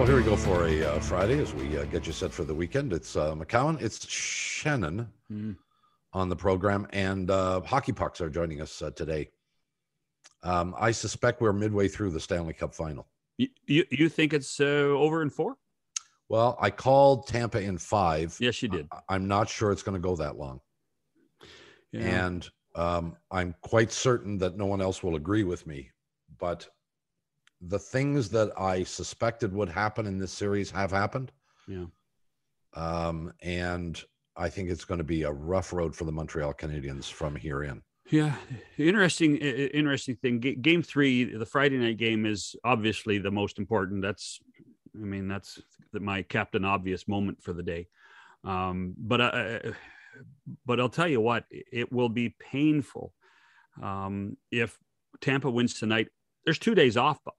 Well, here we go for a uh, Friday as we uh, get you set for the weekend. It's uh, McCown, it's Shannon Mm. on the program, and uh, Hockey Pucks are joining us uh, today. Um, I suspect we're midway through the Stanley Cup final. You, you you think it's uh, over in four? Well, I called Tampa in five. Yes, you did. I- I'm not sure it's going to go that long. Yeah. And um, I'm quite certain that no one else will agree with me. But the things that I suspected would happen in this series have happened. Yeah. Um, and I think it's going to be a rough road for the Montreal Canadiens from here in. Yeah, interesting. Interesting thing. Ga- Game three, the Friday night game, is obviously the most important. That's, I mean, that's the, my captain obvious moment for the day. Um, but I, but I'll tell you what, it will be painful um, if Tampa wins tonight. There's two days off Bob,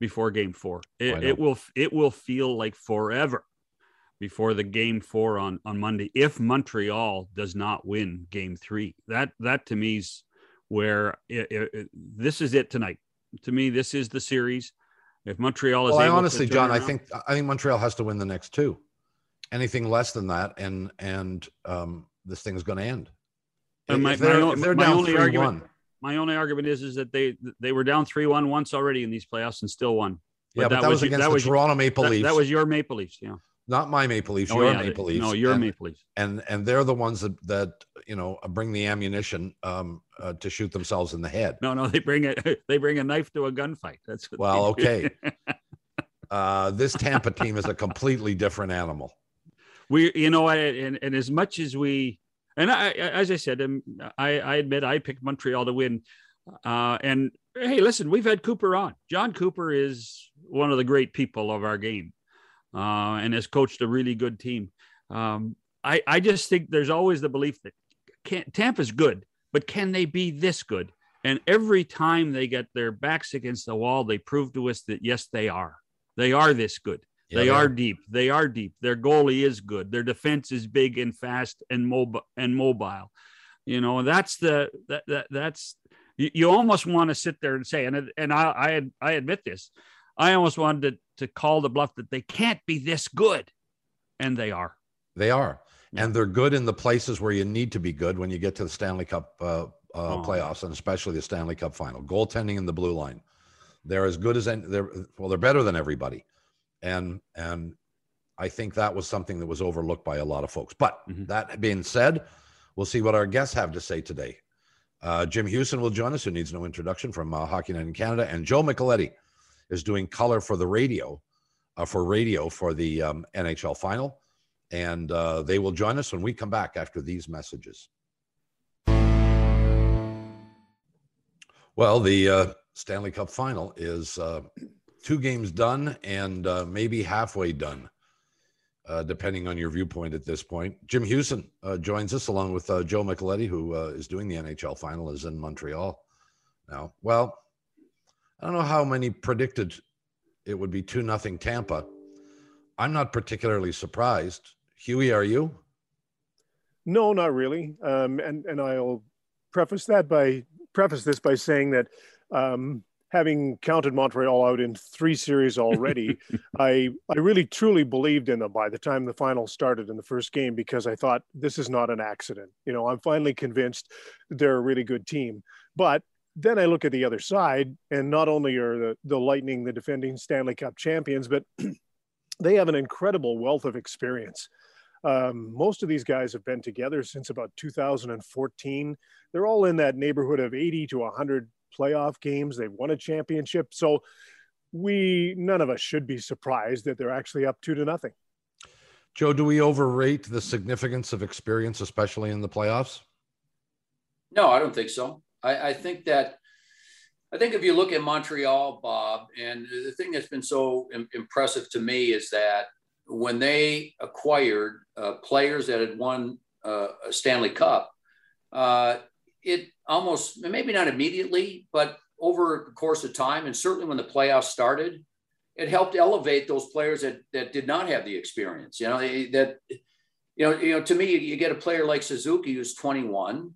before Game four. It, it will it will feel like forever before the game four on on Monday if Montreal does not win game three. That that to me is where it, it- this is it tonight. To me, this is the series. If Montreal is Well, I able to honestly, John, I think I think Montreal has to win the next two. Anything less than that, and and um, this thing's going to end. If my- they're, my if they're my down only three argument- one, my only argument is is that they they were down three one once already in these playoffs and still won. yeah, but that, was y- against that the was Toronto Maple that, Leafs. that was your Maple Leafs, yeah. not my Maple Leafs, Oh, your yeah, Maple Leafs. No, your and, Maple Leafs. and and they're the ones that that you know bring the ammunition um, uh, to shoot themselves in the head. No, no, they bring a they bring a knife to a gunfight. That's Well, okay. Uh, this Tampa team is a completely different animal. we you know and, and as much as we and I, as i said um, i i admit i picked montreal to win. Uh and hey listen we've had cooper on. Jon Cooper is one of the great people of our game uh and has coached a really good team. Um i i just think there's always the belief that can't, tampa's good but can they be this good? And every time they get their backs against the wall they prove to us that yes they are. They are this good Yeah, they are deep. They are deep. Their goalie is good. Their defense is big and fast and mobile and mobile. You know, that's the that, that that's you, you almost want to sit there and say, and and I I I admit this, I almost wanted to, to call the bluff that they can't be this good, and they are. They are, Yeah. and they're good in the places where you need to be good when you get to the Stanley Cup uh, uh, Oh. playoffs, and especially the Stanley Cup final. Goaltending in the blue line, they're as good as any. They're well, they're better than everybody, and and I think that was something that was overlooked by a lot of folks. But Mhm. that being said, we'll see what our guests have to say today. Uh, Jim Hughson will join us, who needs no introduction from uh, Hockey Night in Canada, and Joe Micheletti is doing color for the radio, uh, for radio for the um, NHL final, and uh, they will join us when we come back after these messages. Well, the uh, Stanley Cup final is uh, two games done and uh, maybe halfway done, uh, depending on your viewpoint at this point. Jim Hughson uh, joins us along with uh, Joe Micheletti, who uh, is doing the NHL final, is in Montreal now. Well, I don't know how many predicted it would be 2 nothing Tampa. I'm not particularly surprised. Huey, are you? No, not really. Um, and and I'll preface that by preface this by saying that um, having counted Montreal out in three series already, I I really truly believed in them by the time the final started in the first game because I thought this is not an accident. You know, I'm finally convinced they're a really good team. But then I look at the other side, and not only are the, the Lightning the defending Stanley Cup champions, but they have an incredible wealth of experience. Um, most of these guys have been together since about 2014. They're all in that neighborhood of 80 to 100 playoff games. They've won a championship. So we, none of us should be surprised that they're actually up two to nothing. Joe, do we overrate the significance of experience, especially in the playoffs? No, I don't think so. I, I think that I think if you look at Montreal, Bob, and the thing that's been so im- impressive to me is that when they acquired uh, players that had won uh, a Stanley Cup, uh, it almost maybe not immediately, but over the course of time, and certainly when the playoffs started, it helped elevate those players that that did not have the experience. You know, they, that you know, you know, to me, you get a player like Suzuki who's 21,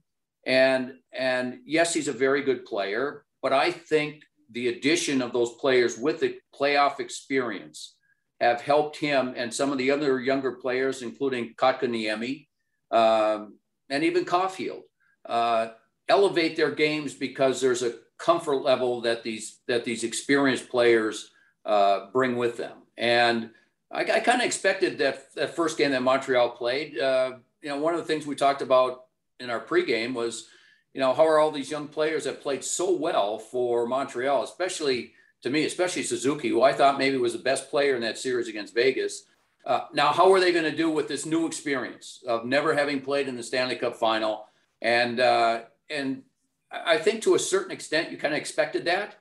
and and yes, he's a very good player, but I think the addition of those players with the playoff experience have helped him and some of the other younger players, including Kotkaniemi um, and even Caufield, uh, elevate their games because there's a comfort level that these that these experienced players uh, bring with them. And I, I kind of expected that that first game that Montreal played. Uh, you know, one of the things we talked about in our pregame was, you know, how are all these young players that played so well for Montreal, especially to me, especially Suzuki, who I thought maybe was the best player in that series against Vegas. Uh, now, how are they going to do with this new experience of never having played in the Stanley Cup final? And uh, and I think to a certain extent, you kind of expected that.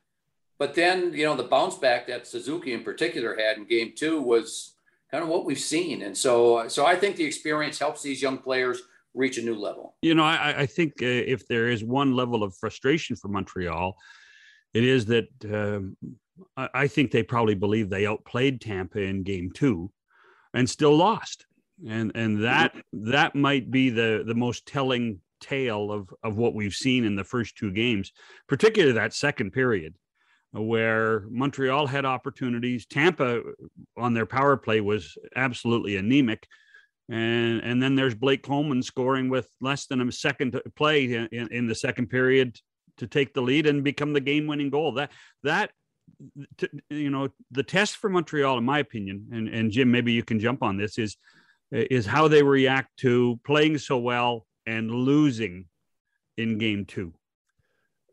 But then, you know, the bounce back that Suzuki in particular had in game two was kind of what we've seen. And so, so I think the experience helps these young players reach a new level. You know, I, I think uh, if there is one level of frustration for Montreal, it is that um, I, I think they probably believe they outplayed Tampa in game two and still lost. And, and that that might be the the most telling tale of of what we've seen in the first two games, particularly that second period uh, where Montreal had opportunities. Tampa uh, on their power play was absolutely anemic. And, and then there's Blake Coleman scoring with less than a second play in, in the second period to take the lead and become the game winning goal. That, that, you know, the test for Montreal, in my opinion, and, and Jim, maybe you can jump on this, is, is how they react to playing so well and losing in game two.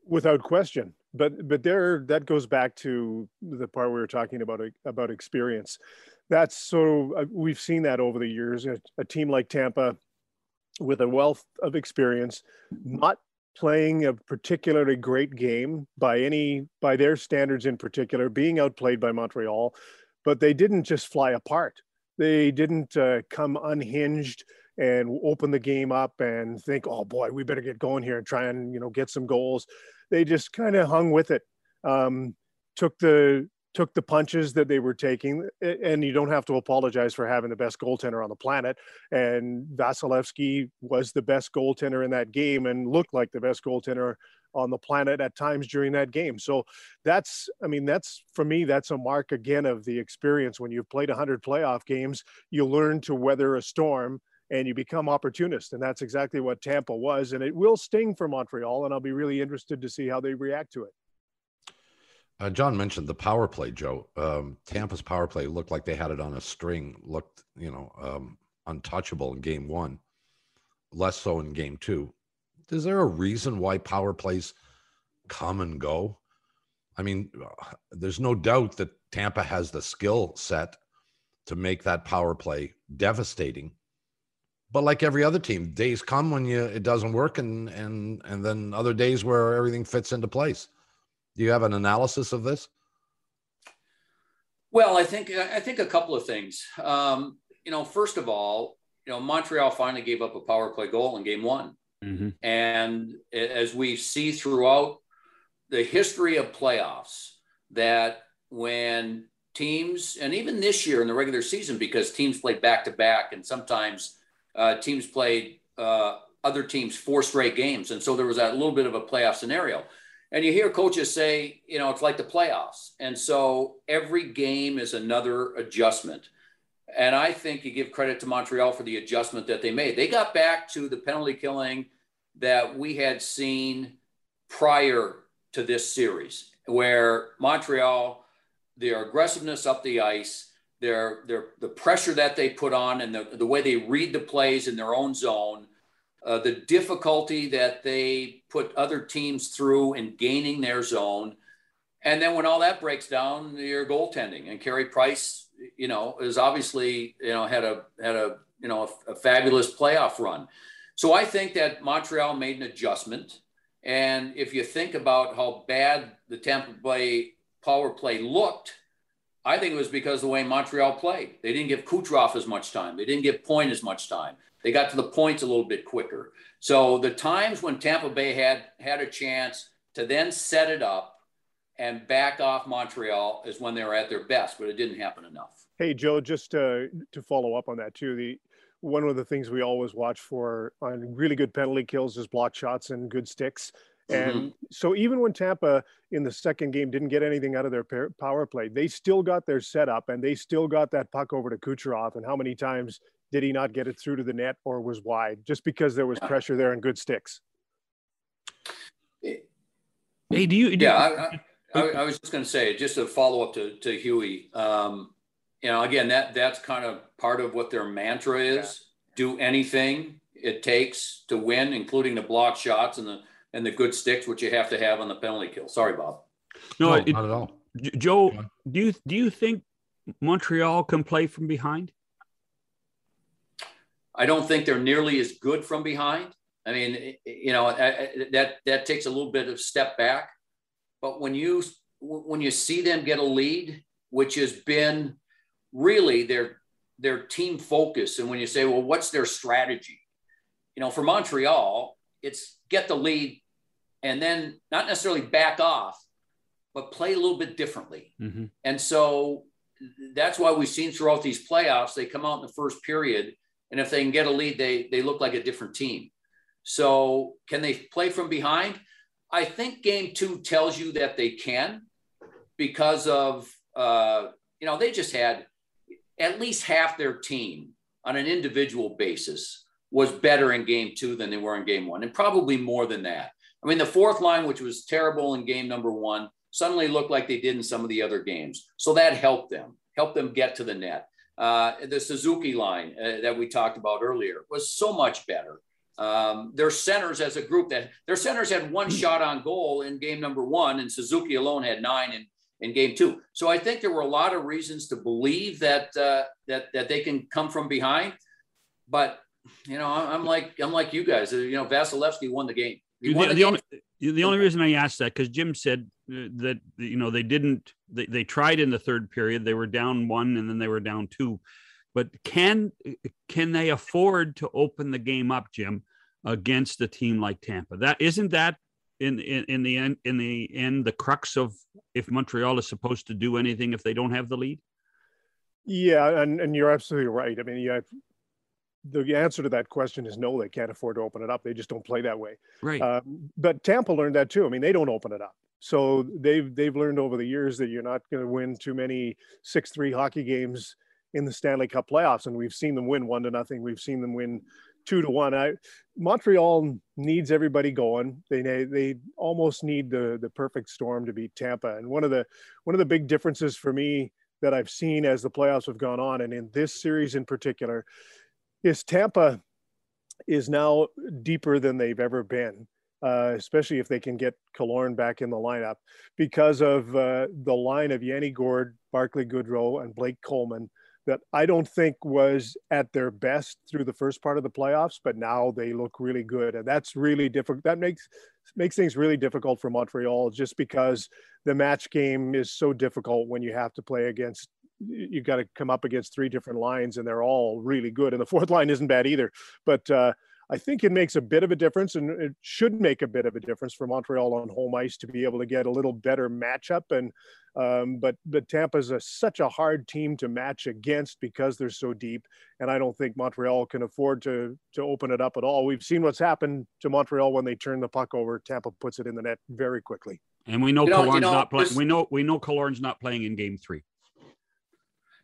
Without question. But but there that goes back to the part we were talking about about experience. That's so uh, we've seen that over the years. A, a, team like tampa with a wealth of experience not playing a particularly great game by any by their standards in particular being outplayed by montreal but they didn't just fly apart. They didn't uh, come unhinged and open the game up and think oh boy we better get going here and try and you know get some goals they just kind of hung with it, um, took the took the punches that they were taking, and you don't have to apologize for having the best goaltender on the planet. And Vasilevskiy was the best goaltender in that game and looked like the best goaltender on the planet at times during that game. So that's, I mean, that's for me, that's a mark again of the experience. When you've played 100 playoff games, you learn to weather a storm and you become opportunist. And that's exactly what Tampa was. And it will sting for Montreal. And I'll be really interested to see how they react to it. Uh, John mentioned the power play, Joe. Um, Tampa's power play looked like they had it on a string, looked, you know, um, untouchable in game one, less so in game two. Is there a reason why power plays come and go? I mean, there's no doubt that Tampa has the skill set to make that power play devastating but like every other team, days come when you it doesn't work, and and and then other days where everything fits into place. Do you have an analysis of this? Well, I think I think a couple of things. Um, you know, first of all, you know, Montreal finally gave up a power play goal in Game One, mm-hmm. and as we see throughout the history of playoffs, that when teams, and even this year in the regular season, because teams played back to back, and sometimes uh, teams played uh, other teams four straight games. And so there was that little bit of a playoff scenario. And you hear coaches say, you know, it's like the playoffs. And so every game is another adjustment. And I think you give credit to Montreal for the adjustment that they made. They got back to the penalty killing that we had seen prior to this series, where Montreal, their aggressiveness up the ice, their their the pressure that they put on and the, the way they read the plays in their own zone, uh, the difficulty that they put other teams through in gaining their zone, and then when all that breaks down, your goaltending and Carey Price, you know, is obviously you know had a had a you know a, a fabulous playoff run. So I think that Montreal made an adjustment, and if you think about how bad the Tampa Bay power play looked I think it was because the way Montreal played. They didn't give Kucherov as much time. They didn't give Point as much time. They got to the points a little bit quicker. So the times when Tampa Bay had had a chance to then set it up and back off Montreal is when they were at their best, but it didn't happen enough. Hey Joe, just to, to follow up on that too, the one of the things we always watch for on really good penalty kills is block shots and good sticks And mm-hmm. so even when Tampa in the second game didn't get anything out of their power play, they still got their setup and they still got that puck over to Kucherov. And how many times did he not get it through to the net or was wide just because there was pressure there and good sticks? Hey, do you? Do yeah, I, I, I, was just going to say, just a follow up to, to Huey. Um, you know, again, that that's kind of part of what their mantra is: yeah. do anything it takes to win, including the block shots and the and the good sticks, which you have to have on the penalty kill. Sorry, Bob. No, no it, not at all. Joe, do you do you think Montreal can play from behind? I don't think they're nearly as good from behind. I mean, you know, that that takes a little bit of step back. But when you when you see them get a lead, which has been really their their team focus, and when you say, well, what's their strategy? You know, for Montreal, it's get the lead and then not necessarily back off, but play a little bit differently. Mm-hmm. And so that's why we've seen throughout these playoffs, they come out in the first period, and if they can get a lead, they they look like a different team. So can they play from behind? I think game two tells you that they can because of uh, you know they just had at least half their team on an individual basis was better in game two than they were in game one, and probably more than that. I mean, the fourth line, which was terrible in game number one, suddenly looked like they did in some of the other games. So that helped them, helped them get to the net. Uh, the Suzuki line uh, that we talked about earlier was so much better. Um, their centers as a group that their centers had one shot on goal in game number one, and Suzuki alone had nine in, in game two. So I think there were a lot of reasons to believe that uh, that that they can come from behind. But you know, I'm like I'm like you guys. You know, Vasilevskiy won the game. The, the, the, only the only reason I asked that because Jim said uh, that you know they didn't they, they tried in the third period they were down one and then they were down two, but can can they afford to open the game up, Jim, against a team like Tampa? That isn't that in, in, in the end in the end the crux of if Montreal is supposed to do anything if they don't have the lead. Yeah, and, and you're absolutely right. I mean, you have the answer to that question is no, they can't afford to open it up. They just don't play that way. Right. Um, but Tampa learned that too. I mean, they don't open it up. So they've they've learned over the years that you're not going to win too many six three hockey games in the Stanley Cup playoffs, and we've seen them win one to nothing. We've seen them win two to one. I Montreal needs everybody going. They they almost need the the perfect storm to beat Tampa. And one of the one of the big differences for me that I've seen as the playoffs have gone on, and in this series in particular, is Tampa is now deeper than they've ever been, uh, especially if they can get Killorn back in the lineup because of uh, the line of Yanni Gourde, Barclay Goodrow, and Blake Coleman that I don't think was at their best through the first part of the playoffs, but now they look really good, and that's really difficult. That makes makes things really difficult for Montreal, just because the match game is so difficult when you have to play against you've got to come up against three different lines and they're all really good and the fourth line isn't bad either but uh, i think it makes a bit of a difference and it should make a bit of a difference for montreal on home ice to be able to get a little better matchup and um, but but tampa's a, such a hard team to match against because they're so deep and i don't think montreal can afford to to open it up at all we've seen what's happened to montreal when they turn the puck over tampa puts it in the net very quickly and we know you know, you know, not playing. We know we know Killorn's not playing in Game Three.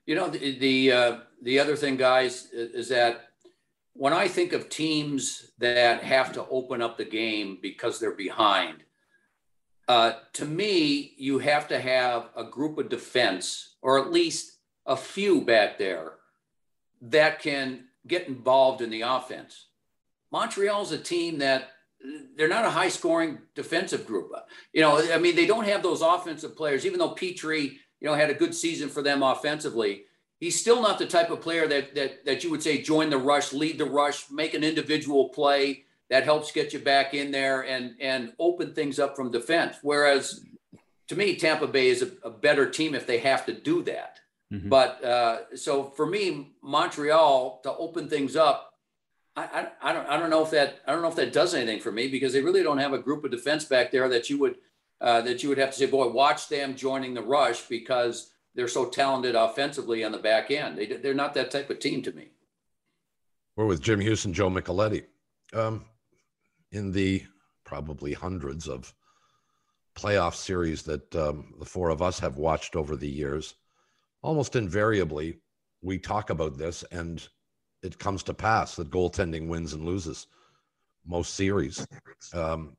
You know, the the, uh, the other thing, guys, is that when I think of teams that have to open up the game because they're behind, uh, to me, you have to have a group of defense, or at least a few back there, that can get involved in the offense. Montreal's a team that they're not a high scoring defensive group. You know, I mean, they don't have those offensive players, even though Petry you know, had a good season for them offensively. He's still not the type of player that that that you would say join the rush, lead the rush, make an individual play that helps get you back in there and and open things up from defense. Whereas to me, Tampa Bay is a, a better team if they have to do that. Mm-hmm. But uh, so for me, Montreal to open things up, I, I, I, don't I don't know if that I don't know if that does anything for me because they really don't have a group of defense back there that you would uh, that you would have to say, boy, watch them joining the rush because they're so talented offensively on the back end. They, they're not that type of team to me. We're with Jim Hughson, Joe Micheletti. Um, in the probably hundreds of playoff series that um, the four of us have watched over the years, almost invariably we talk about this and it comes to pass that goaltending wins and loses most series. Um,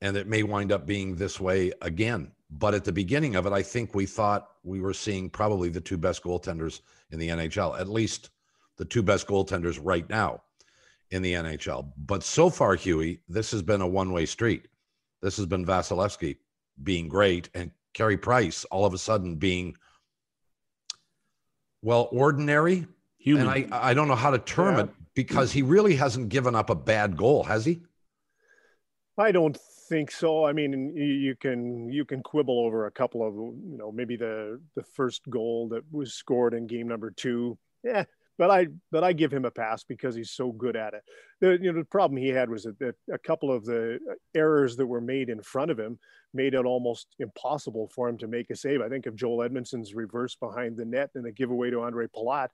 and it may wind up being this way again. But at the beginning of it, I think we thought we were seeing probably the two best goaltenders in the NHL, at least the two best goaltenders right now in the NHL. But so far, Huey, this has been a one way street. This has been Vasilevskiy being great and Carey Price all of a sudden being, well, ordinary. Human. And I, I don't know how to term yeah. it because he really hasn't given up a bad goal, has he? I don't think so. I mean, you can you can quibble over a couple of you know maybe the the first goal that was scored in game number two. Yeah, but I but I give him a pass because he's so good at it. The you know the problem he had was that, a couple of the uh, errors that were made in front of him made it almost impossible for him to make a save. I think of Joel Edmundson's reverse behind the net and the giveaway to Ondrej Palat.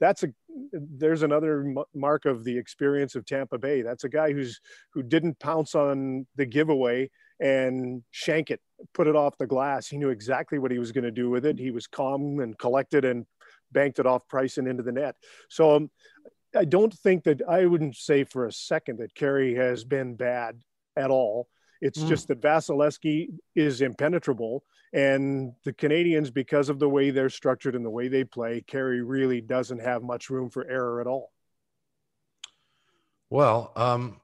That's a there's another mark of the experience of Tampa Bay. That's a guy who's who didn't pounce on the giveaway and shank it, put it off the glass. He knew exactly what he was going to do with it. He was calm and collected and banked it off Price and into the net. So um, I don't think that I wouldn't say for a second that Carey has been bad at all. It's mm. just that Vasilevskiy is impenetrable, and the Canadiens, because of the way they're structured and the way they play, Carey really doesn't have much room for error at all. Well, um,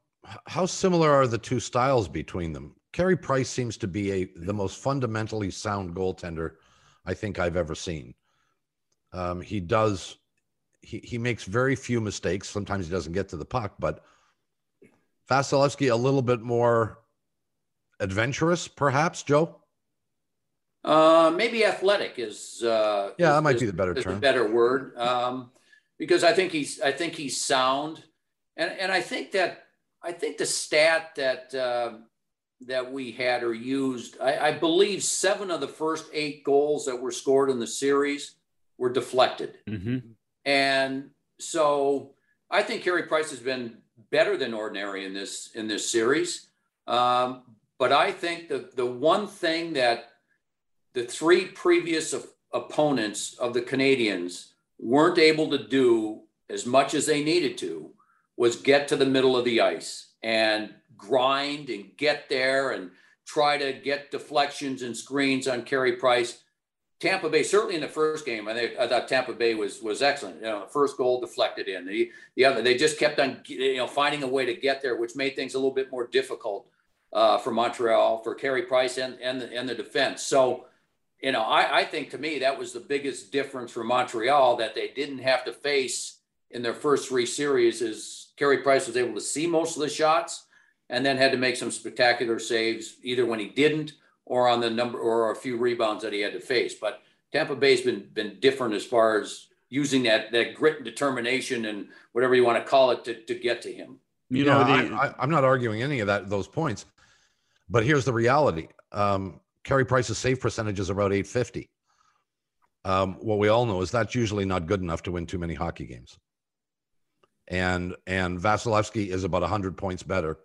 how similar are the two styles between them? Carey Price seems to be a the most fundamentally sound goaltender I think I've ever seen. Um, he does. He, he makes very few mistakes. Sometimes he doesn't get to the puck, but Vasilevskiy a little bit more adventurous, perhaps. Joe. Uh, maybe athletic is. Uh, yeah, that might is, be the better term. The better word. Um, because I think he's. I think he's sound, and and I think that I think the stat that uh, that we had or used, I, I, believe seven of the first eight goals that were scored in the series were deflected. Mm-hmm. And so I think Carey Price has been better than ordinary in this in this series. Um, but I think the the one thing that the three previous opponents of the Canadiens weren't able to do as much as they needed to was get to the middle of the ice and grind and get there and try to get deflections and screens on Carey Price. Tampa Bay, certainly in the first game, I think I thought Tampa Bay was was excellent. You know, first goal deflected in. The the other, they just kept on you know finding a way to get there, which made things a little bit more difficult uh, for Montreal, for Carey Price and and the, and the defense. So, you know, I, I think to me that was the biggest difference for Montreal that they didn't have to face in their first three series. Is Carey Price was able to see most of the shots, and then had to make some spectacular saves either when he didn't or on the number or a few rebounds that he had to face. But Tampa Bay's been been different as far as using that that grit and determination and whatever you want to call it to, to get to him. You know, the, I, am not arguing any of that those points, but here's the reality: um, Carey Price's save percentage is about 850. Um, what we all know is that's usually not good enough to win too many hockey games. And and Vasilevskiy is about 100 points better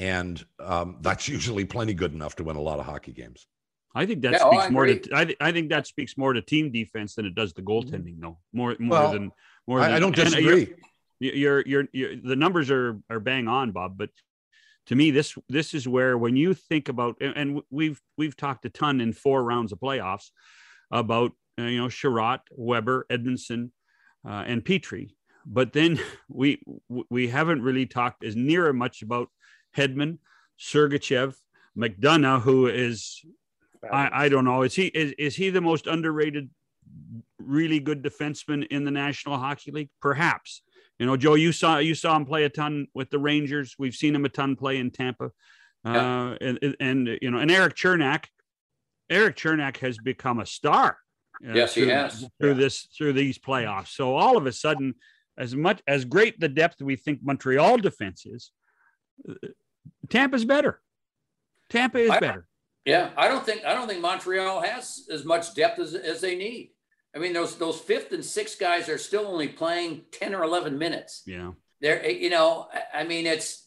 and um, that's usually plenty good enough to win a lot of hockey games. I think that yeah, oh, speaks oh, more to I, th- I think that speaks more to team defense than it does the goaltending. No, more more well, than more. Than, I, don't disagree. You're, you're, you're you're the numbers are are bang on, Bob. But to me, this this is where when you think about and we've we've talked a ton in four rounds of playoffs about uh, you know Chiarot, Weber, Edmundson, uh, and Petry. But then we we haven't really talked as near much about Hedman, Sergachev, McDonagh, who is I, I don't know. Is he is, is he the most underrated, really good defenseman in the National Hockey League? Perhaps. You know, Joe, you saw you saw him play a ton with the Rangers. We've seen him a ton play in Tampa. Yeah. Uh, and, and, you know, and Erik Cernak, Erik Cernak has become a star. Uh, yes, through, he has through yeah. this through these playoffs. So all of a sudden, as much as great the depth we think Montreal defense is, Tampa's better. Tampa is I, better. Yeah, I don't think I don't think Montreal has as much depth as, as they need. I mean, those those fifth and sixth guys are still only playing ten or eleven minutes. Yeah, they're eh, you know, I mean, it's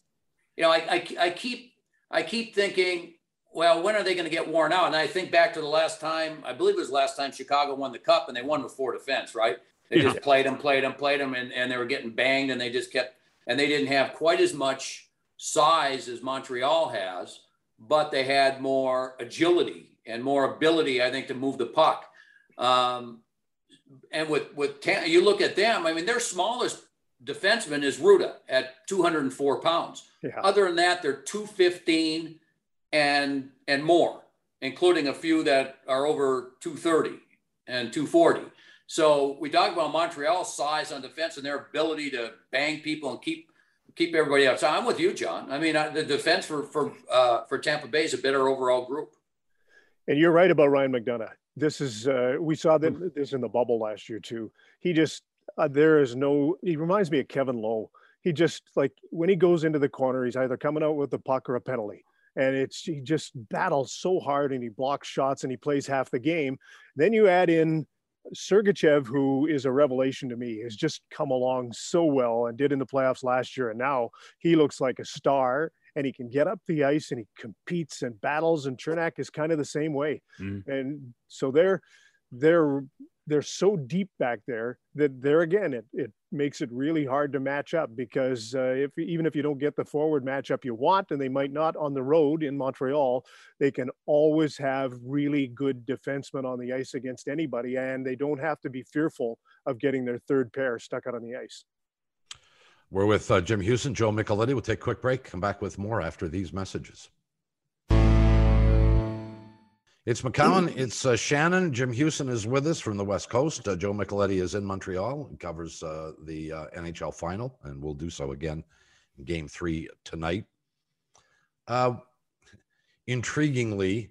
you know, I I, I keep I keep thinking, well, when are they going to get worn out? And I think back to the last time, I believe it was last time Chicago won the cup and they won with four defense, right? They yeah. just played them, played them, played them, and, and they were getting banged and they just kept, and they didn't have quite as much size as Montreal has, but they had more agility and more ability, I think, to move the puck. Um, and with with you look at them, I mean, their smallest defenseman is Rutta at 204 pounds. Yeah. Other than that, they're 215 and and more, including a few that are over 230 and 240. So we talk about Montreal's size on defense and their ability to bang people and keep keep everybody up. So I'm with you, John. I mean, the defense for for uh, for Tampa Bay is a better overall group. And you're right about Ryan McDonagh. This is uh, we saw that this in the bubble last year too. He just uh, there is no. He reminds me of Kevin Lowe. He just like when he goes into the corner, he's either coming out with the puck or a penalty and it's he just battles so hard and he blocks shots and he plays half the game. Then you add in Sergachev, who is a revelation to me, has just come along so well and did in the playoffs last year, and now he looks like a star and he can get up the ice and he competes and battles. And Cernak is kind of the same way, mm. and so they're they're they're so deep back there that there again it, it makes it really hard to match up because uh, if even if you don't get the forward matchup you want and they might not on the road in Montreal they can always have really good defensemen on the ice against anybody and they don't have to be fearful of getting their third pair stuck out on the ice. We're with uh, Jim Hughson Joe Micheletti. We'll take a quick break, come back with more after these messages. It's McCown. It's uh, Shannon. Jim Hughson is with us from the West Coast. Uh, Joe Micheletti is in Montreal and covers uh, the uh, NHL final, and we'll do so again in game three tonight. Uh, intriguingly,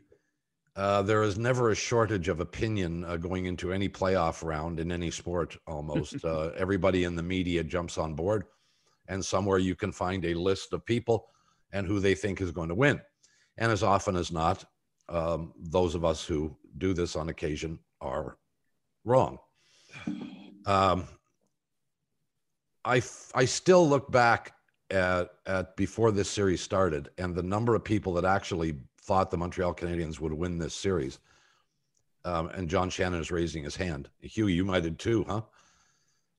uh, there is never a shortage of opinion going into any playoff round in any sport almost. everybody in the media jumps on board, and somewhere you can find a list of people and who they think is going to win. And as often as not, um, those of us who do this on occasion are wrong. Um, I, I still look back at, at before this series started and the number of people that actually thought the Montreal Canadiens would win this series. Um, and John Shannon is raising his hand. Hugh, you might have too, huh?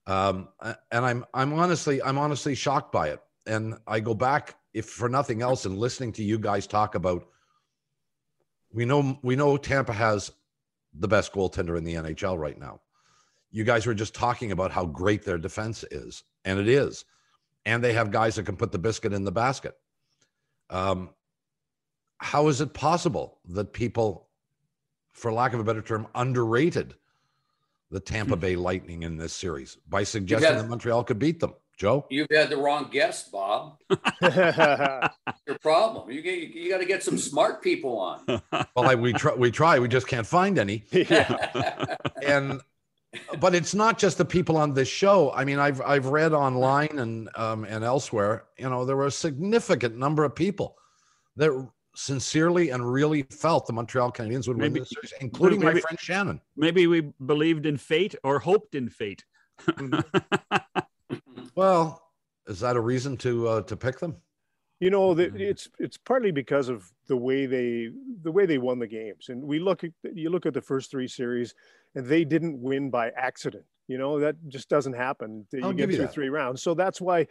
Um, and I'm I'm honestly I'm honestly shocked by it. And I go back, if for nothing else, and listening to you guys talk about we know we know Tampa has the best goaltender in the NHL right now. You guys were just talking about how great their defense is, and it is. And they have guys that can put the biscuit in the basket. Um, how is it possible that people, for lack of a better term, underrated the Tampa hmm. Bay Lightning in this series by suggesting that Montreal could beat them? Joe, you've had the wrong guest, Bob. Your problem. You get, you got to get some smart people on. Well, I, we try. We try. We just can't find any. and but it's not just the people on this show. I mean, I've I've read online and um, and elsewhere. You know, there were a significant number of people that sincerely and really felt the Montreal Canadiens would maybe, win the series, including maybe, my friend Shannon. Maybe we believed in fate or hoped in fate. Well, is that a reason to uh, to pick them? You know, the, it's it's partly because of the way they the way they won the games, and we look at you look at the first three series, and they didn't win by accident. You know that just doesn't happen. You I'll get through three rounds, so that's why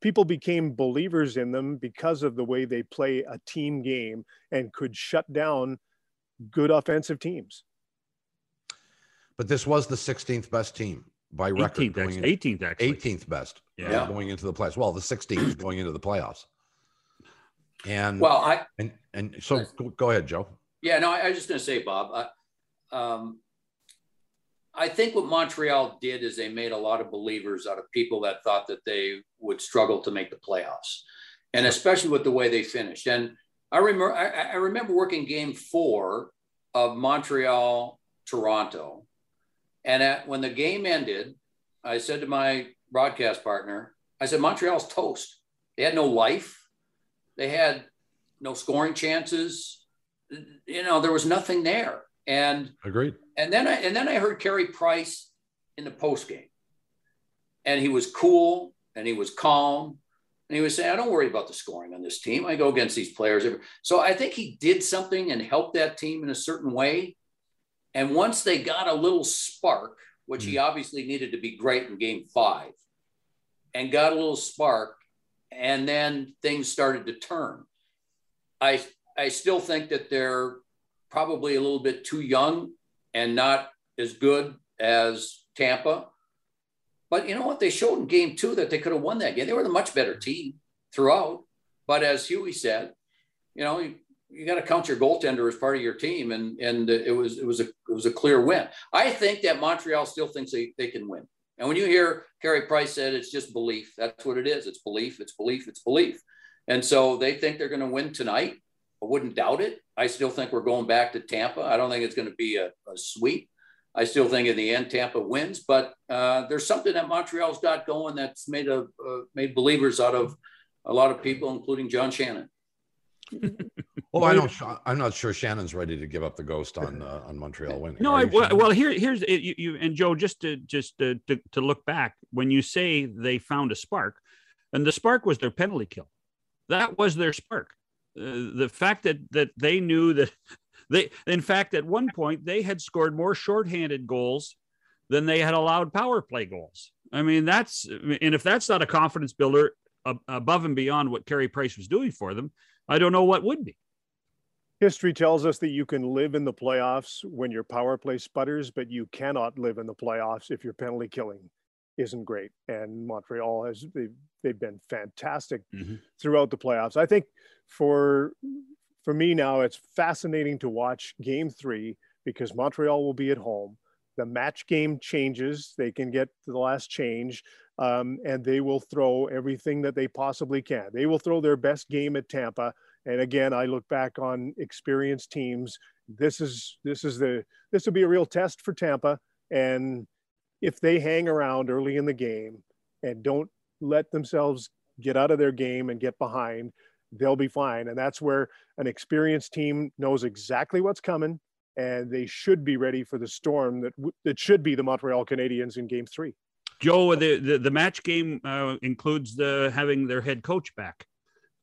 people became believers in them because of the way they play a team game and could shut down good offensive teams. But this was the 16th best team by record. 18th, going 18th, actually. 18th best. Yeah. going into the playoffs. Well, the 16th going into the playoffs. And well, I and and so go ahead, Joe. Yeah, no, I, I was just going to say, Bob. I, um, I think what Montreal did is they made a lot of believers out of people that thought that they would struggle to make the playoffs, and especially with the way they finished. And I remember, I, I remember working Game Four of Montreal Toronto, and at, when the game ended, I said to my broadcast partner, I said, Montreal's toast. They had no life. They had no scoring chances. You know, there was nothing there. And agreed. And then I and then I heard Carey Price in the post game. And he was cool and he was calm. And he was saying, I don't worry about the scoring on this team. I go against these players. So I think he did something and helped that team in a certain way. And once they got a little spark, which mm-hmm. he mm. obviously needed to be great in game five, and got a little spark, and then things started to turn. I I still think that they're probably a little bit too young and not as good as Tampa. But you know what? They showed in game two that they could have won that game. They were the much better team throughout. But as Huey said, you know, you, got to count your goaltender as part of your team, and and it was it was a it was a clear win. I think that Montreal still thinks they, they can win. And when you hear Carey Price said it's just belief, that's what it is. It's belief, it's belief, it's belief. And so they think they're going to win tonight. I wouldn't doubt it. I still think we're going back to Tampa. I don't think it's going to be a, a sweep. I still think in the end Tampa wins, but uh, there's something that Montreal's got going that's made a uh, made believers out of a lot of people, including John Shannon. well, I don't. I'm not sure Shannon's ready to give up the ghost on uh, on Montreal winning. No, I, well, well, here here's it, you, you, and Joe. Just to just to, to, to look back, when you say they found a spark, and the spark was their penalty kill. That was their spark. Uh, the fact that that they knew that they, in fact, at one point they had scored more shorthanded goals than they had allowed power play goals. I mean, that's and if that's not a confidence builder above and beyond what Carey Price was doing for them, I don't know what would be. History tells us that you can live in the playoffs when your power play sputters, but you cannot live in the playoffs if your penalty killing isn't great. And Montreal has they've, they've been fantastic mm-hmm. throughout the playoffs. I think for for me now, it's fascinating to watch game three because Montreal will be at home. The match game changes. They can get to the last change, um, and they will throw everything that they possibly can. They will throw their best game at Tampa. And again, I look back on experienced teams. This is this is the this will be a real test for Tampa. And if they hang around early in the game and don't let themselves get out of their game and get behind, they'll be fine. And that's where an experienced team knows exactly what's coming and they should be ready for the storm that that should be the Montreal Canadiens in game 3. Joe, the the, the match game uh, includes the having their head coach back.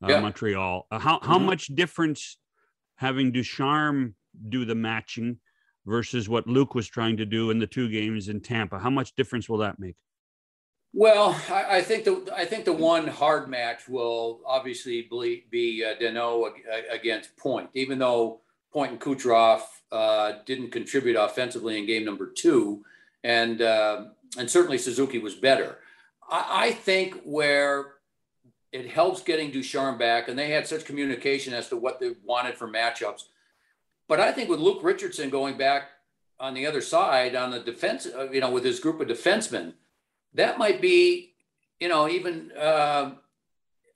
Uh, yeah. Montreal. Uh, how how mm-hmm. much difference having Ducharme do the matching versus what Luke was trying to do in the two games in Tampa? How much difference will that make? Well, I, I, think the I think the one hard match will obviously be, be uh, Danault against Point, even though Point and Kucherov uh, didn't contribute offensively in game number two, and uh, and certainly Suzuki was better. I, I, think where it helps getting Ducharme back, and they had such communication as to what they wanted for matchups. But I think with Luke Richardson going back on the other side on the defense, uh, you know, with his group of defensemen that might be, you know, even uh,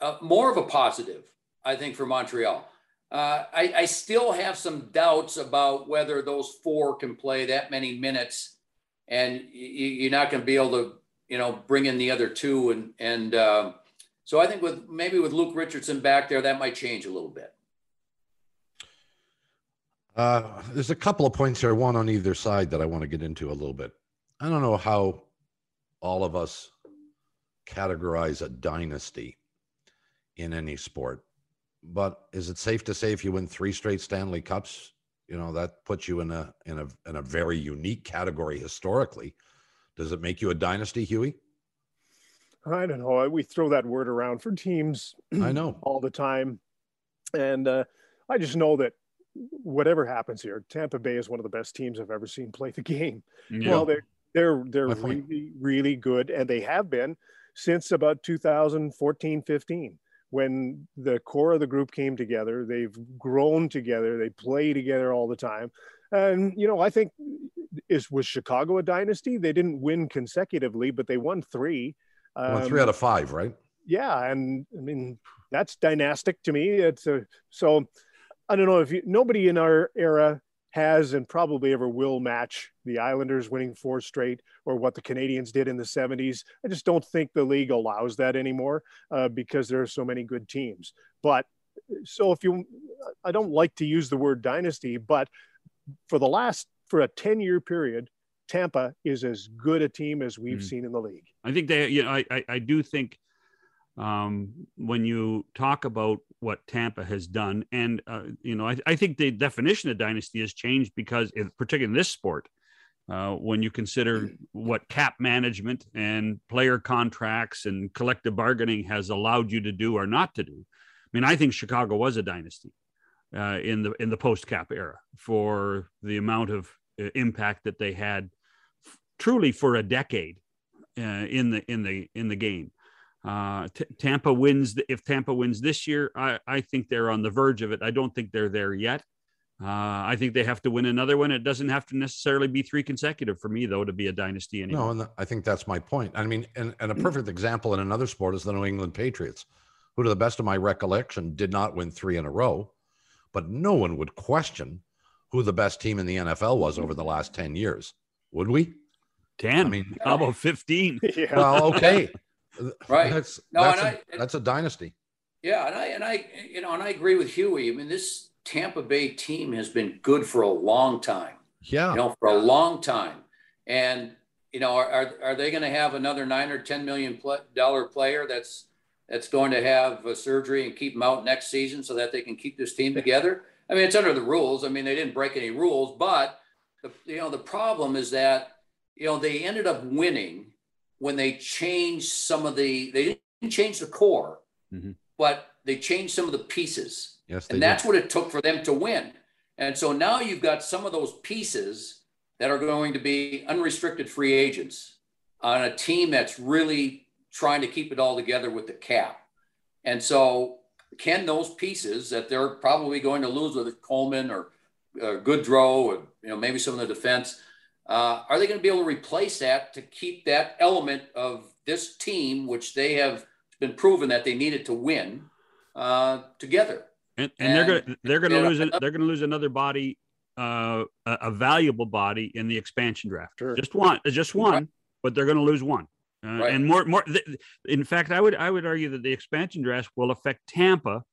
uh, more of a positive, I think, for Montreal. Uh, I, I, still have some doubts about whether those four can play that many minutes, and you, are not going to be able to, you know, bring in the other two. And and uh, so I think with maybe with Luke Richardson back there, that might change a little bit. Uh, there's a couple of points here, one on either side that I want to get into a little bit. I don't know how all of us categorize a dynasty in any sport. But is it safe to say if you win three straight Stanley Cups, you know that puts you in a in a in a very unique category historically? Does it make you a dynasty, Huey? I don't know. We throw that word around for teams. I know all the time, and uh, I just know that whatever happens here, Tampa Bay is one of the best teams I've ever seen play the game. Yeah. Well, they're they're they're really really good, and they have been since about 2014 15 when the core of the group came together. They've grown together. They play together all the time. And you know, I think is was Chicago a dynasty? They didn't win consecutively, but they won three. Um, three out of five, right? Yeah, and I mean that's dynastic to me. It's a so I don't know if you, nobody in our era has and probably ever will match the Islanders winning four straight or what the Canadiens did in the 70s. I just don't think the league allows that anymore uh, because there are so many good teams. But so if you, I don't like to use the word dynasty, but for the last, for a 10 year period, Tampa is as good a team as we've mm. seen in the league. I think they, you know, I, I, I do think um, when you talk about what Tampa has done. And, uh, you know, I, I, think the definition of dynasty has changed because, particularly in this sport, uh, when you consider what cap management and player contracts and collective bargaining has allowed you to do or not to do. I mean, I think Chicago was a dynasty uh, in the in the post cap era for the amount of uh, impact that they had, truly for a decade in the in the in the game. Uh, T- Tampa wins. If Tampa wins this year, I, I think they're on the verge of it. I don't think they're there yet. Uh, I think they have to win another one. It doesn't have to necessarily be three consecutive for me, though, to be a dynasty anymore. No, and the, I think that's my point. I mean, and, and a perfect example in another sport is the New England Patriots, who, to the best of my recollection, did not win three in a row, but no one would question who the best team in the NFL was over the last 10 years. Would we? 10. I mean, how about 15? Yeah. Well, okay. right. That's, no, that's, a, I, that's a dynasty. Yeah. And I, and I, you know, and I agree with Huey. I mean, this Tampa Bay team has been good for a long time. Yeah. You know, for a long time. And, you know, are, are they going to have another nine or $10 million player that's, that's going to have a surgery and keep them out next season so that they can keep this team together? I mean, it's under the rules. I mean, they didn't break any rules, but the, you know, the problem is that, you know, they ended up winning when they changed some of the, they didn't change the core, mm-hmm. but they changed some of the pieces. Yes. And that's did. what it took for them to win. And so now you've got some of those pieces that are going to be unrestricted free agents on a team that's really trying to keep it all together with the cap. And so can those pieces that they're probably going to lose with Coleman or uh, Goodrow or you know maybe some of the defense, uh, are they going to be able to replace that to keep that element of this team, which they have been proven that they needed to win, uh, together? And, and, and, they're going they're going to lose they're going to lose another body, uh, a, a, valuable body in the expansion draft. Sure. Just one, just one, right. but they're going to lose one. Uh, right. And more, more. Th- in fact, I would I would argue that the expansion draft will affect Tampa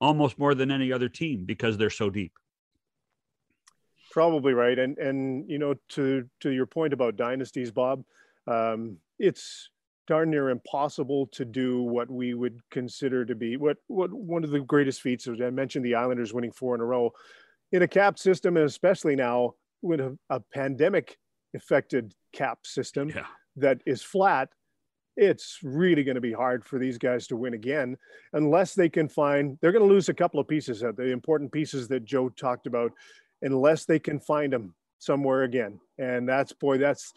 almost more than any other team because they're so deep. Probably right, and and you know to to your point about dynasties, Bob, um, it's darn near impossible to do what we would consider to be what what one of the greatest feats. Of, I mentioned the Islanders winning four in a row in a cap system, and especially now with a, a pandemic affected cap system. Yeah that is flat, it's really going to be hard for these guys to win again unless they can find they're going to lose a couple of pieces the important pieces that joe talked about unless they can find them somewhere again and that's boy that's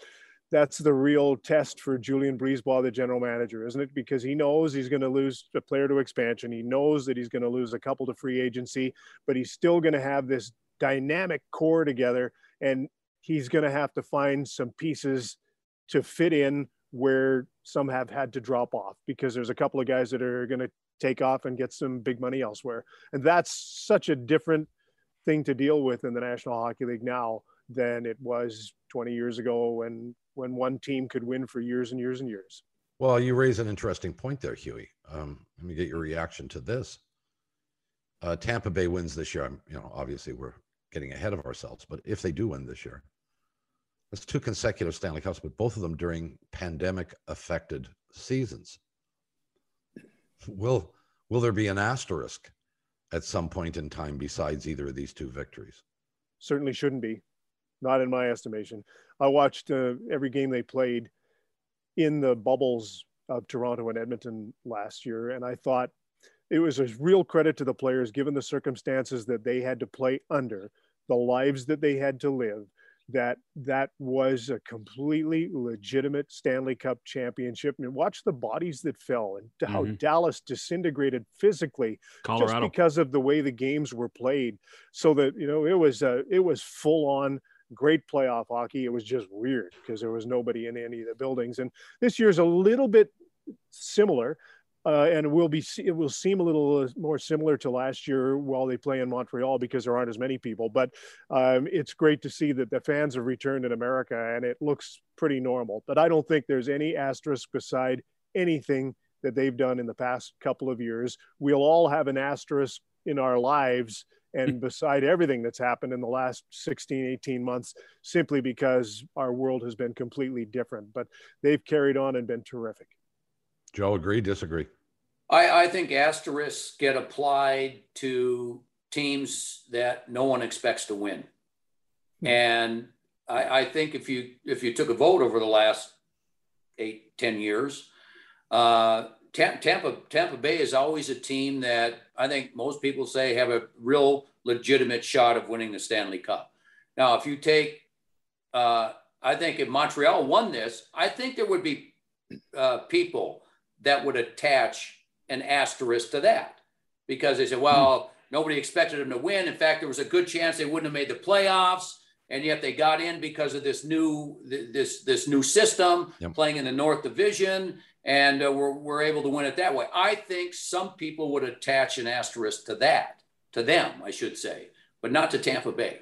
that's the real test for Julien BriseBois, the general manager, isn't it? Because he knows he's going to lose a player to expansion. He knows that he's going to lose a couple to free agency, but he's still going to have this dynamic core together, and he's going to have to find some pieces to fit in where some have had to drop off because there's a couple of guys that are going to take off and get some big money elsewhere. And that's such a different thing to deal with in the National Hockey League now than it was 20 years ago when when one team could win for years and years and years. Well, you raise an interesting point there, Huey. Um, let me get your reaction to this. Uh, Tampa Bay wins this year. I'm, you know, obviously we're getting ahead of ourselves, but if they do win this year, that's two consecutive Stanley Cups, but both of them during pandemic affected seasons. Will will there be an asterisk at some point in time besides either of these two victories? Certainly shouldn't be, not in my estimation. I watched uh, every game they played in the bubbles of Toronto and Edmonton last year, and I thought it was a real credit to the players given the circumstances that they had to play under, the lives that they had to live that that was a completely legitimate Stanley Cup championship. I mean, watch the bodies that fell and how mm-hmm. Dallas disintegrated physically Colorado. just because of the way the games were played. So that you know, it was uh, it was full on great playoff hockey. It was just weird because there was nobody in any of the buildings. And this year's a little bit similar uh, and it will be it will seem a little uh, more similar to last year while they play in Montreal because there aren't as many people. But um, it's great to see that the fans have returned in America, and it looks pretty normal. But I don't think there's any asterisk beside anything that they've done in the past couple of years. We'll all have an asterisk in our lives and beside everything that's happened in the last 16 18 months simply because our world has been completely different but they've carried on and been terrific Joe, agree, disagree? I, I think asterisks get applied to teams that no one expects to win. Hmm. And I, I, think if you if you took a vote over the last eight ten years, uh, Tampa Tampa Bay is always a team that I think most people say have a real legitimate shot of winning the Stanley Cup. Now, if you take, uh, I think if Montreal won this, I think there would be uh, people that would attach an asterisk to that because they said, well, nobody expected them to win. In fact, there was a good chance they wouldn't have made the playoffs, and yet they got in because of this new this this new system yep. playing in the North Division, and uh, we're, we're able to win it that way. I think some people would attach an asterisk to that, to them, I should say, but not to Tampa Bay.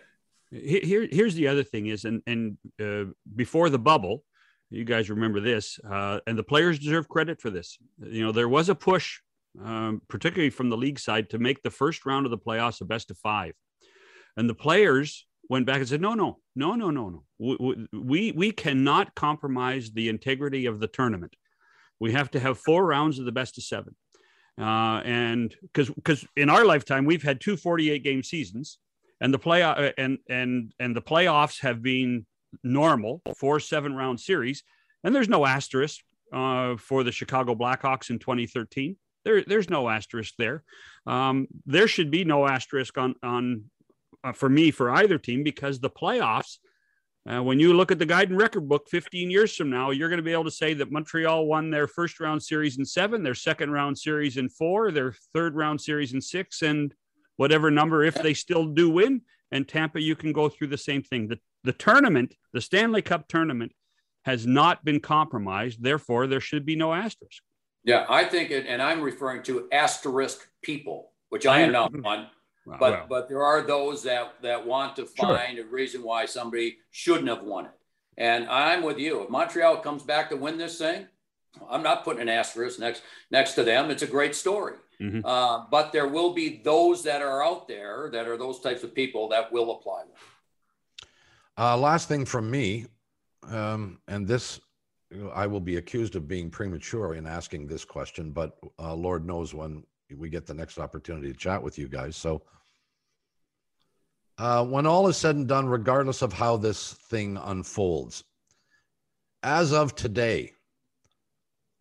Here, here's the other thing is, and and uh, before the bubble, you guys remember this, uh, and the players deserve credit for this. You know, there was a push, um, particularly from the league side, to make the first round of the playoffs a best of five, and the players went back and said, no, no, no, no, no, no. We we cannot compromise the integrity of the tournament. We have to have four rounds of the best of seven. Uh, and because because in our lifetime we've had two 48 game seasons and the play uh, and and and the playoffs have been normal four seven round series and there's no asterisk uh, for the chicago blackhawks in 2013 there, there's no asterisk there um, there should be no asterisk on on uh, for me for either team because the playoffs uh, when you look at the guide and record book 15 years from now, you're going to be able to say that Montreal won their first round series in seven, their second round series in four, their third round series in six, and whatever number if they still do win. And Tampa, you can go through the same thing. The, the tournament, the Stanley Cup tournament, has not been compromised. Therefore, there should be no asterisk. Yeah, I think it, and I'm referring to asterisk people, which I am not one. But well. but there are those that that want to find sure. a reason why somebody shouldn't have won it. And I'm with you. If Montreal comes back to win this thing, I'm not putting an asterisk next next to them. It's a great story. Mm-hmm. Uh, but there will be those that are out there that are those types of people that will apply them. Uh, last thing from me, um, and this I will be accused of being premature in asking this question, but uh, Lord knows when we get the next opportunity to chat with you guys. So, uh, when all is said and done, regardless of how this thing unfolds, as of today,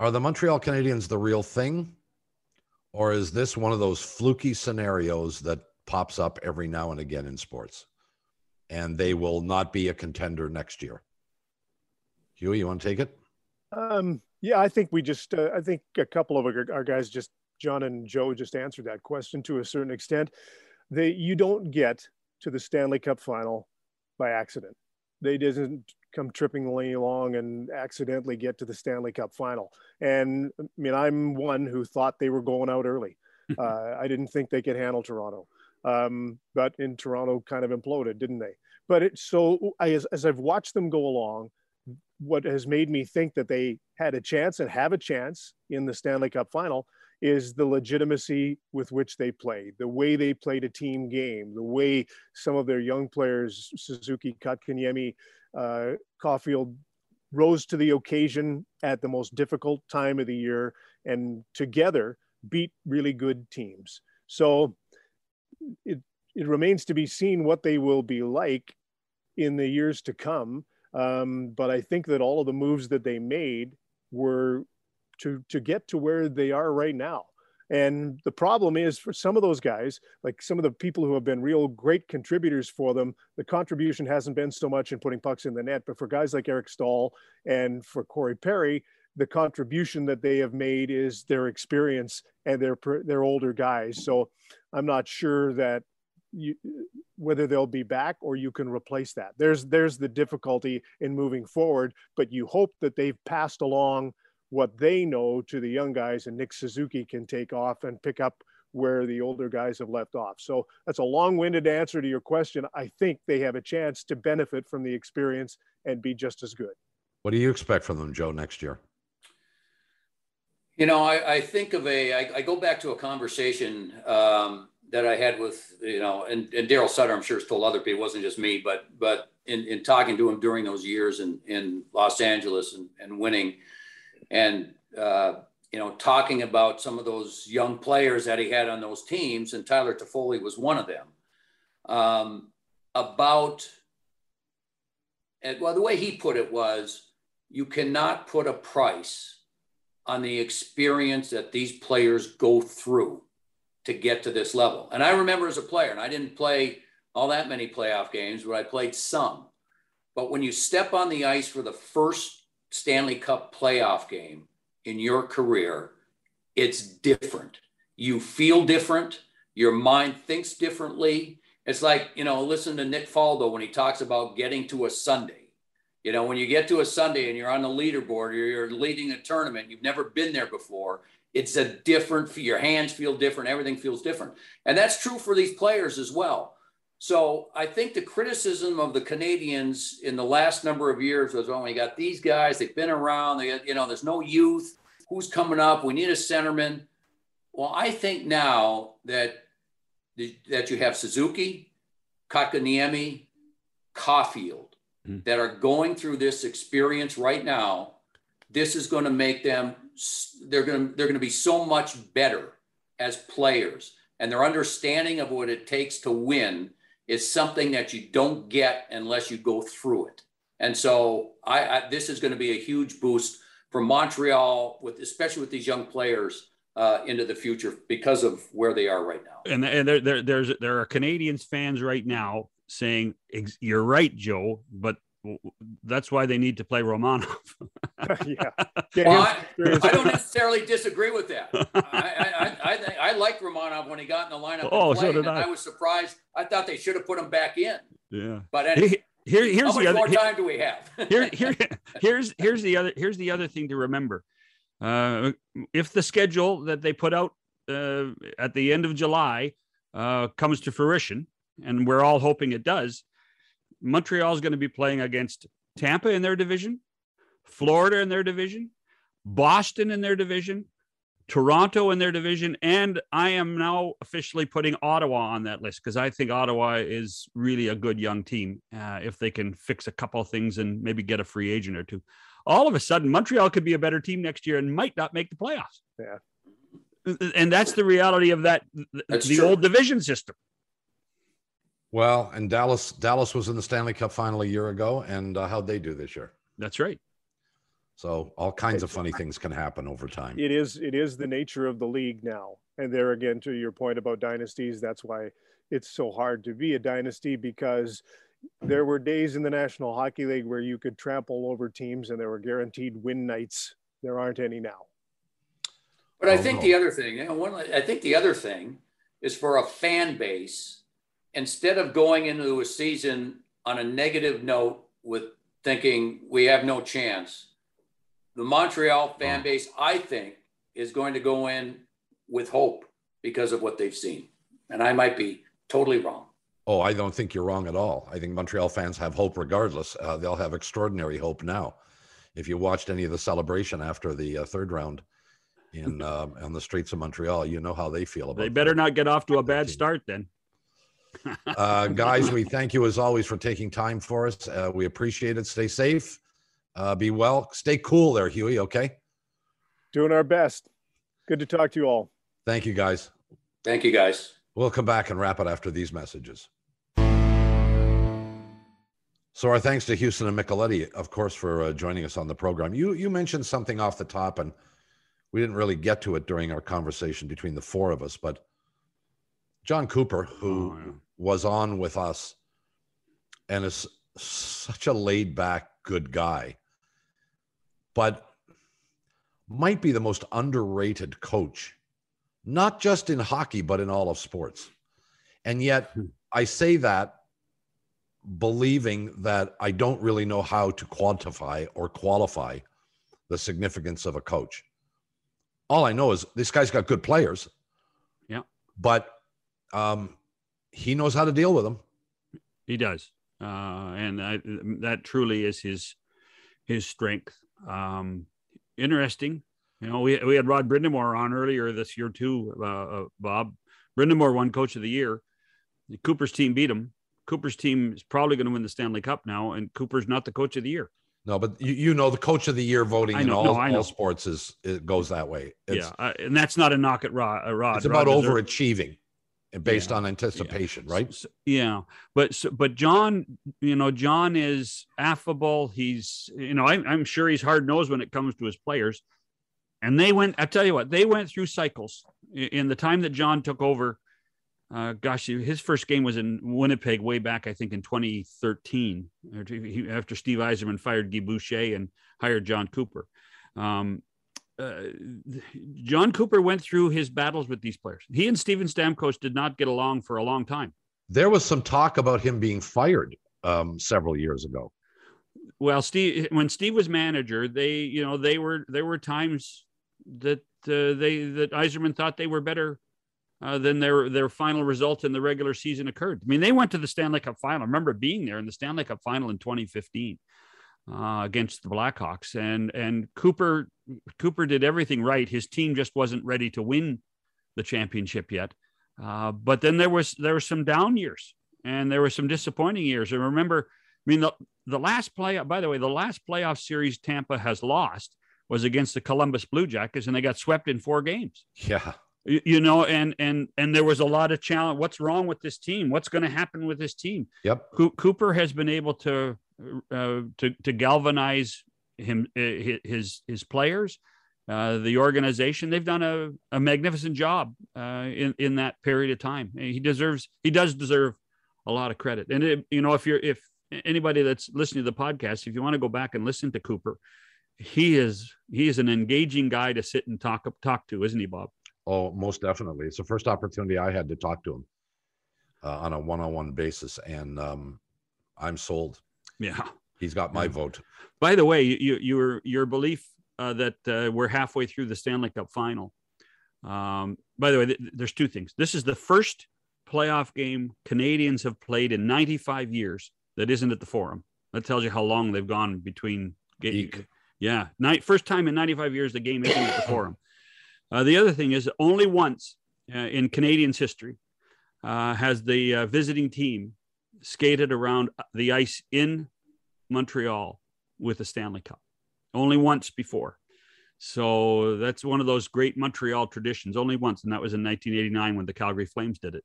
are the Montreal Canadiens the real thing? Or is this one of those fluky scenarios that pops up every now and again in sports? And they will not be a contender next year. Huey, you want to take it? Um, yeah, I think we just, uh, I think a couple of our, our guys just John and Joe just answered that question to a certain extent. They you don't get to the Stanley Cup final by accident. They didn't come tripping along and accidentally get to the Stanley Cup final. And I mean, I'm one who thought they were going out early. Uh, I didn't think they could handle Toronto. Um, but in Toronto, kind of imploded, didn't they? But it, so I, as, as I've watched them go along, what has made me think that they had a chance and have a chance in the Stanley Cup final is the legitimacy with which they played, the way they played a team game, the way some of their young players, Suzuki, Kotkaniemi, uh, Caufield, rose to the occasion at the most difficult time of the year and together beat really good teams. So it, it remains to be seen what they will be like in the years to come. Um, but I think that all of the moves that they made were to to get to where they are right now. And the problem is for some of those guys, like some of the people who have been real great contributors for them, the contribution hasn't been so much in putting pucks in the net. But for guys like Eric Staal and for Corey Perry, the contribution that they have made is their experience and their their older guys. So I'm not sure that you, whether they'll be back or you can replace that. There's there's the difficulty in moving forward, but you hope that they've passed along what they know to the young guys, and Nick Suzuki can take off and pick up where the older guys have left off. So that's a long-winded answer to your question. I think they have a chance to benefit from the experience and be just as good. What do you expect from them, Joe, next year? You know, I, I think of a. I, I go back to a conversation um, that I had with, you know, and, and Daryl Sutter, I'm sure has told other people, it wasn't just me, but but in, in talking to him during those years in, in Los Angeles and, and winning, and uh, you know, talking about some of those young players that he had on those teams, and Tyler Toffoli was one of them. Um, about, and well, the way he put it was, you cannot put a price on the experience that these players go through to get to this level. And I remember as a player, and I didn't play all that many playoff games, but I played some. But when you step on the ice for the first Stanley Cup playoff game in your career, it's different. You feel different. Your mind thinks differently. It's like, you know, listen to Nick Faldo when he talks about getting to a Sunday. You know, when you get to a Sunday and you're on the leaderboard or you're leading a tournament, you've never been there before, it's a different, your hands feel different, everything feels different. And that's true for these players as well. So I think the criticism of the Canadiens in the last number of years was, oh, we got these guys, they've been around, they got, you know, there's no youth. Who's coming up? We need a centerman. Well, I think now that that you have Suzuki, Kotkaniemi, Caufield mm. that are going through this experience right now, this is going to make them they're going to they're going to be so much better as players and their understanding of what it takes to win is something that you don't get unless you go through it. And so I, I this is going to be a huge boost for Montreal with especially with these young players uh, into the future because of where they are right now. And and there, there there's there are Canadiens fans right now saying you're right, Joe, but that's why they need to play Romanov. yeah, well, I, I, don't necessarily disagree with that. I, I, I, think I liked Romanov when he got in the lineup. Oh, so did I. I was surprised. I thought they should have put him back in. Yeah, but anyway, here, here's how the other. more time do we have? here, here, here's here's the other here's the other thing to remember. Uh, if the schedule that they put out uh, at the end of July uh, comes to fruition, and we're all hoping it does, Montreal is going to be playing against Tampa in their division, Florida in their division, Boston in their division, Toronto in their division, and I am now officially putting Ottawa on that list because I think Ottawa is really a good young team uh, if they can fix a couple of things and maybe get a free agent or two. All of a sudden, Montreal could be a better team next year and might not make the playoffs. Yeah, and that's the reality of that that's the true. old division system. Well, and Dallas Dallas was in the Stanley Cup final a year ago, and uh, how'd they do this year? That's right. So all kinds of funny things can happen over time. It is it is the nature of the league now, and there again to your point about dynasties, that's why it's so hard to be a dynasty because there were days in the National Hockey League where you could trample over teams and there were guaranteed win nights. There aren't any now. But I think the other thing, you know, one, I think the other thing is for a fan base instead of going into a season on a negative note with thinking we have no chance, the Montreal fan base, I think, is going to go in with hope because of what they've seen. And I might be totally wrong. Oh, I don't think you're wrong at all. I think Montreal fans have hope regardless. Uh, they'll have extraordinary hope now. If you watched any of the celebration after the uh, third round in uh, on the streets of Montreal, you know how they feel about. They better not get off to a bad start then uh, guys, we thank you as always for taking time for us. Uh, we appreciate it. Stay safe. Uh, be well. Stay cool there, Huey. Okay. Doing our best. Good to talk to you all. Thank you, guys. Thank you, guys. We'll come back and wrap it after these messages. So our thanks to Hughson and Micheletti, of course, for uh, joining us on the program. You you mentioned something off the top, and we didn't really get to it during our conversation between the four of us, but Jon Cooper, who oh, yeah. was on with us and is such a laid back, good guy, but might be the most underrated coach, not just in hockey, but in all of sports. And yet, hmm. I say that believing that I don't really know how to quantify or qualify the significance of a coach. All I know is this guy's got good players. Yeah. But um, he knows how to deal with them. He does, uh, and I, that truly is his his strength. Um, interesting. You know, we, we had Rod Brind'Amour on earlier this year too, uh, uh, Bob. Brind'Amour won Coach of the Year. Cooper's team beat him. Cooper's team is probably going to win the Stanley Cup now, and Cooper's not the Coach of the Year. No, but you, you know the coach of the year voting I in know, all, no, all sports is it goes that way. It's, yeah, uh, and that's not a knock at Rod. Uh, Rod it's about Rod overachieving based Yeah. on anticipation, right? S- yeah, but s- but John, you know, John is affable. He's, you know, I'm, I'm sure he's hard nosed when it comes to his players. And they went. I tell you what, they went through cycles in the time that John took over. Uh, gosh, his first game was in Winnipeg way back, I think, in 2013, after after Steve Yzerman fired Guy Boucher and hired Jon Cooper. Um, uh, Jon Cooper went through his battles with these players. He and Steven Stamkos did not get along for a long time. There was some talk about him being fired um, several years ago. Well, Steve, when Steve was manager, they, you know, they were there were times that uh, they that Yzerman thought they were better uh, than their their final result in the regular season occurred. I mean, they went to the Stanley Cup final. I remember being there in the Stanley Cup final in 2015 uh, against the Blackhawks, and and Cooper Cooper did everything right. His team just wasn't ready to win the championship yet. Uh, but then there was there were some down years, and there were some disappointing years. And remember, I mean, the the last play. By the way, the last playoff series Tampa has lost was against the Columbus Blue Jackets, and they got swept in four games Yeah. you, you know and and and there was a lot of challenge what's wrong with this team what's going to happen with this team Yep. Co- cooper has been able to uh, to to galvanize him uh, his his players. Uh, the organization they've done a, a magnificent job uh, in in that period of time. He deserves he does deserve a lot of credit. And it, you know if you're if anybody that's listening to the podcast if you want to go back and listen to cooper he is he is an engaging guy to sit and talk talk to isn't he bob? Oh, most definitely. It's the first opportunity I had to talk to him uh, on a one-on-one basis, and um, I'm sold. Yeah He's got my vote. By the way, you, you, your your belief uh, that uh, we're halfway through the Stanley Cup final. Um, by the way, th- there's two things. This is the first playoff game Canadiens have played in 95 years that isn't at the Forum. That tells you how long they've gone between. ga- Yeah, night first time in 95 years the game isn't at the Forum. Uh, the other thing is only once uh, in Canadiens history uh, has the uh, visiting team skated around the ice in Montreal with a Stanley Cup. Only once before. So that's one of those great Montreal traditions. Only once, and that was in 1989 when the Calgary Flames did it.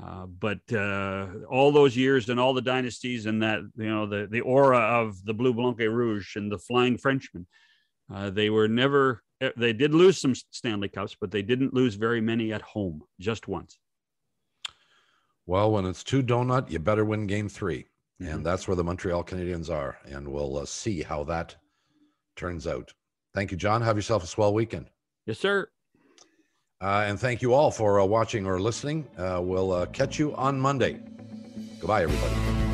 Uh, but uh, all those years and all the dynasties and that you know the the aura of the Blue Blanc et Rouge and the Flying Frenchman, uh, they were never. They did lose some Stanley Cups, but they didn't lose very many at home. Just once. Well, when it's two donut, you better win game 3 Mhm. and that's where the Montreal Canadiens are, and we'll uh, see how that turns out. Thank you, John. Have yourself a swell weekend. Yes, sir. Uh, and thank you all for uh, watching or listening. Uh, we'll uh, catch you on Monday. Goodbye, everybody.